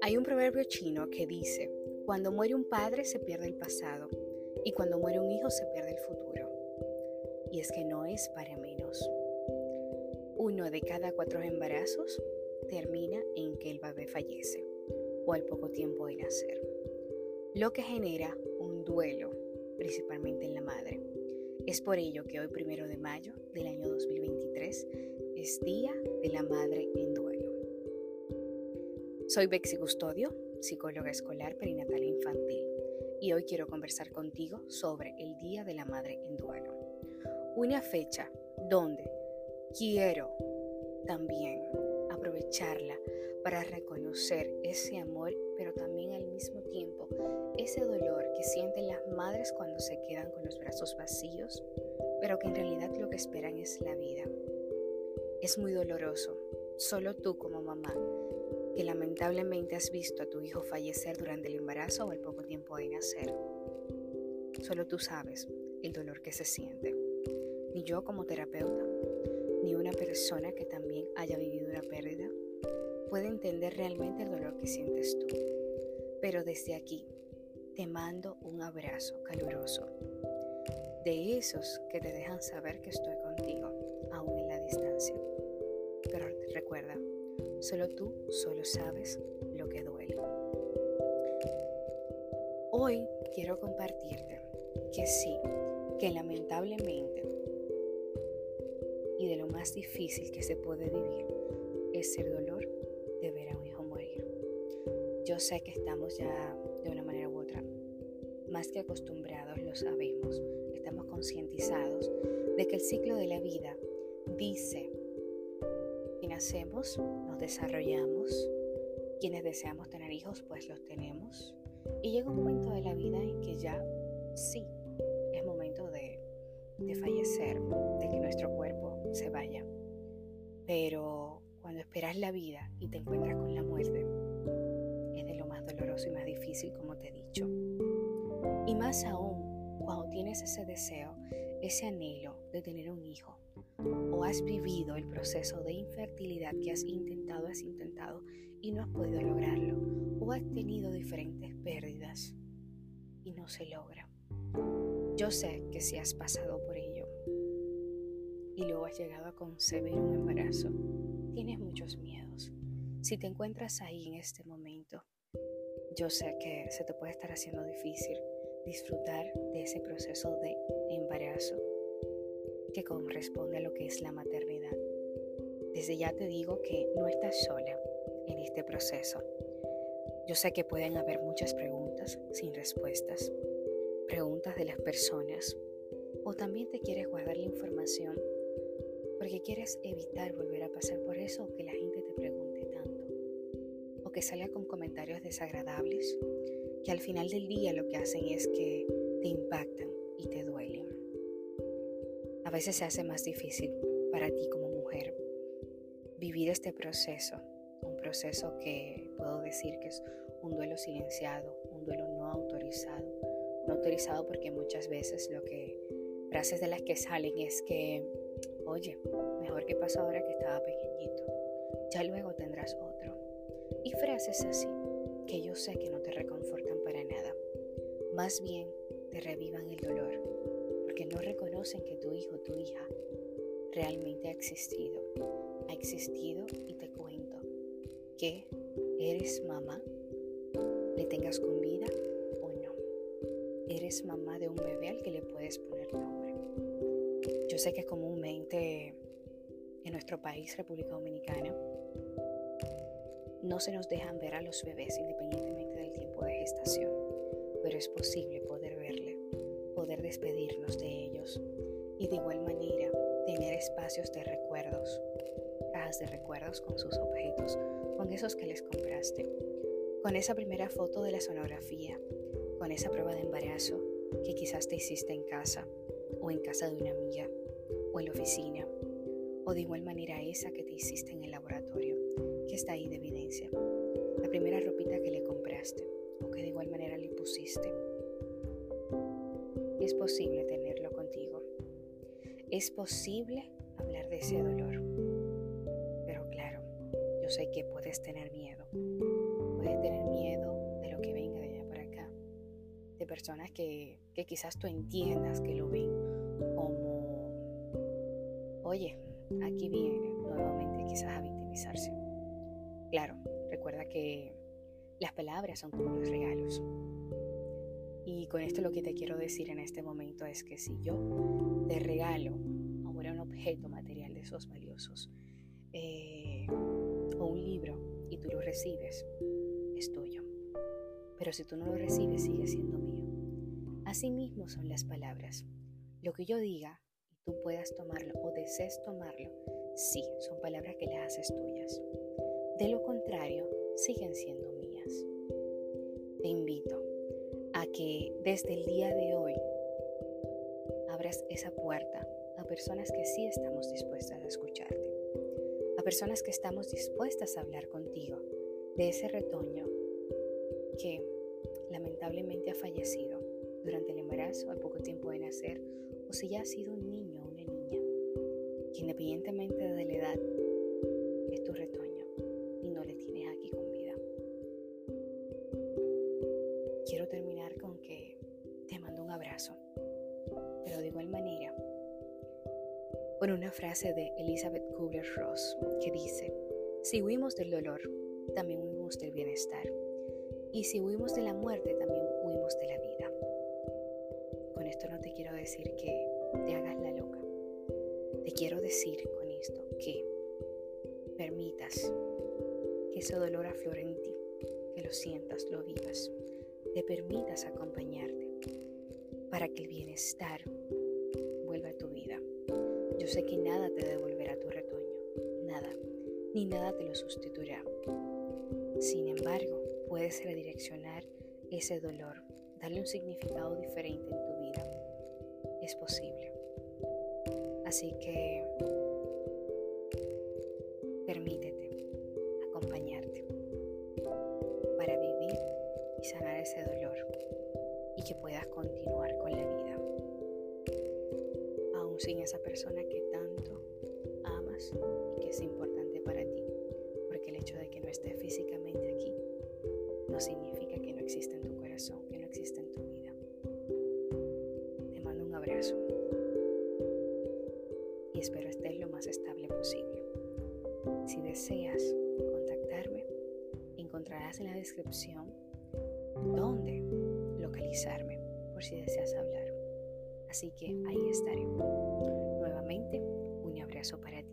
Hay un proverbio chino que dice, cuando muere un padre se pierde el pasado y cuando muere un hijo se pierde el futuro. Y es que no es para menos. Uno de cada cuatro embarazos termina en que el bebé fallece o al poco tiempo de nacer, lo que genera un duelo, principalmente en la madre. Es por ello que hoy, primero de mayo del año 2023, es Día de la Madre en Duelo. Soy Bexi Custodio, psicóloga escolar perinatal infantil, y hoy quiero conversar contigo sobre el Día de la Madre en Duelo. Una fecha donde quiero también aprovecharla para reconocer ese amor, pero también al mismo tiempo ese dolor que sienten las madres cuando se quedan con los brazos vacíos, pero que en realidad lo que esperan es la vida. Es muy doloroso, solo tú como mamá, que lamentablemente has visto a tu hijo fallecer durante el embarazo o el poco tiempo de nacer. Solo tú sabes el dolor que se siente. Ni yo como terapeuta, ni una persona que también haya vivido una pérdida puede entender realmente el dolor que sientes tú. Pero desde aquí te mando un abrazo caluroso, de esos que te dejan saber que estoy contigo, aún en la distancia. Pero recuerda, solo tú solo sabes lo que duele. Hoy quiero compartirte que sí, que lamentablemente de lo más difícil que se puede vivir es el dolor de ver a un hijo morir. Yo sé que estamos ya de una manera u otra más que acostumbrados, lo sabemos, estamos concientizados de que el ciclo de la vida dice que nacemos, nos desarrollamos, quienes deseamos tener hijos pues los tenemos y llega un momento de la vida en que ya sí, es momento de, de fallecer, de que nuestro cuerpo se vaya. Pero cuando esperas la vida y te encuentras con la muerte, es de lo más doloroso y más difícil, como te he dicho. Y más aún cuando tienes ese deseo, ese anhelo de tener un hijo, o has vivido el proceso de infertilidad que has intentado, has intentado y no has podido lograrlo, o has tenido diferentes pérdidas y no se logra. Yo sé que si has pasado por ello y luego has llegado a concebir un embarazo, tienes muchos miedos. Si te encuentras ahí en este momento, yo sé que se te puede estar haciendo difícil disfrutar de ese proceso de embarazo que corresponde a lo que es la maternidad. Desde ya te digo que no estás sola en este proceso. Yo sé que pueden haber muchas preguntas sin respuestas, preguntas de las personas, o también te quieres guardar la información porque quieres evitar volver a pasar por eso o que la gente te pregunte tanto, o que salga con comentarios desagradables que al final del día lo que hacen es que te impactan y te duelen. A veces se hace más difícil para ti como mujer vivir este proceso, un proceso que puedo decir que es un duelo silenciado, un duelo no autorizado, no autorizado porque muchas veces lo que frases de las que salen es que Oye, mejor que pasó ahora que estaba pequeñito. Ya luego tendrás otro. Y frases así, que yo sé que no te reconfortan para nada. Más bien te revivan el dolor, porque no reconocen que tu hijo tu hija realmente ha existido. Ha existido y te cuento que eres mamá, le tengas con vida o no. Eres mamá de un bebé al que le puedes poner nombre. Yo sé que comúnmente en nuestro país, República Dominicana, no se nos dejan ver a los bebés independientemente del tiempo de gestación, pero es posible poder verle, poder despedirnos de ellos y de igual manera tener espacios de recuerdos, cajas de recuerdos con sus objetos, con esos que les compraste, con esa primera foto de la sonografía, con esa prueba de embarazo que quizás te hiciste en casa o en casa de una amiga o en la oficina, o de igual manera esa que te hiciste en el laboratorio, que está ahí de evidencia, la primera ropita que le compraste o que de igual manera le pusiste. Es posible tenerlo contigo. Es posible hablar de ese dolor. Pero claro, yo sé que puedes tener miedo. Personas que, que quizás tú entiendas que lo ven como, oye, aquí viene nuevamente quizás a victimizarse. Claro, recuerda que las palabras son como los regalos. Y con esto lo que te quiero decir en este momento es que si yo te regalo ahora un objeto material de esos valiosos eh, o un libro y tú lo recibes, es tuyo. Pero si tú no lo recibes, sigue siendo mío. Asimismo son las palabras. Lo que yo diga tú puedas tomarlo o desees tomarlo, sí, son palabras que las haces tuyas. De lo contrario, siguen siendo mías. Te invito a que desde el día de hoy abras esa puerta a personas que sí estamos dispuestas a escucharte, a personas que estamos dispuestas a hablar contigo de ese retoño que lamentablemente ha fallecido durante el embarazo al poco tiempo de nacer o si ya ha sido un niño o una niña, que independientemente de la edad es tu retoño y no le tienes aquí con vida. Quiero terminar con que te mando un abrazo, pero de igual manera con una frase de Elizabeth Kubler-Ross que dice, si huimos del dolor, también huimos del bienestar. Y si huimos de la muerte, también huimos de la vida. Quiero decir que te hagas la loca. Te quiero decir con esto que permitas que ese dolor aflore en ti, que lo sientas, lo vivas. Te permitas acompañarte para que el bienestar vuelva a tu vida. Yo sé que nada te devolverá tu retoño, nada, ni nada te lo sustituirá. Sin embargo, puedes redireccionar ese dolor, darle un significado diferente en tu vida. Es posible. Así que permítete acompañarte para vivir y sanar ese dolor y que puedas continuar con la vida sin esa persona que tanto amas y que es importante para ti. Porque el hecho de que no esté físicamente deseas contactarme, encontrarás en la descripción dónde localizarme por si deseas hablar. Así que ahí estaré. Nuevamente, un abrazo para ti.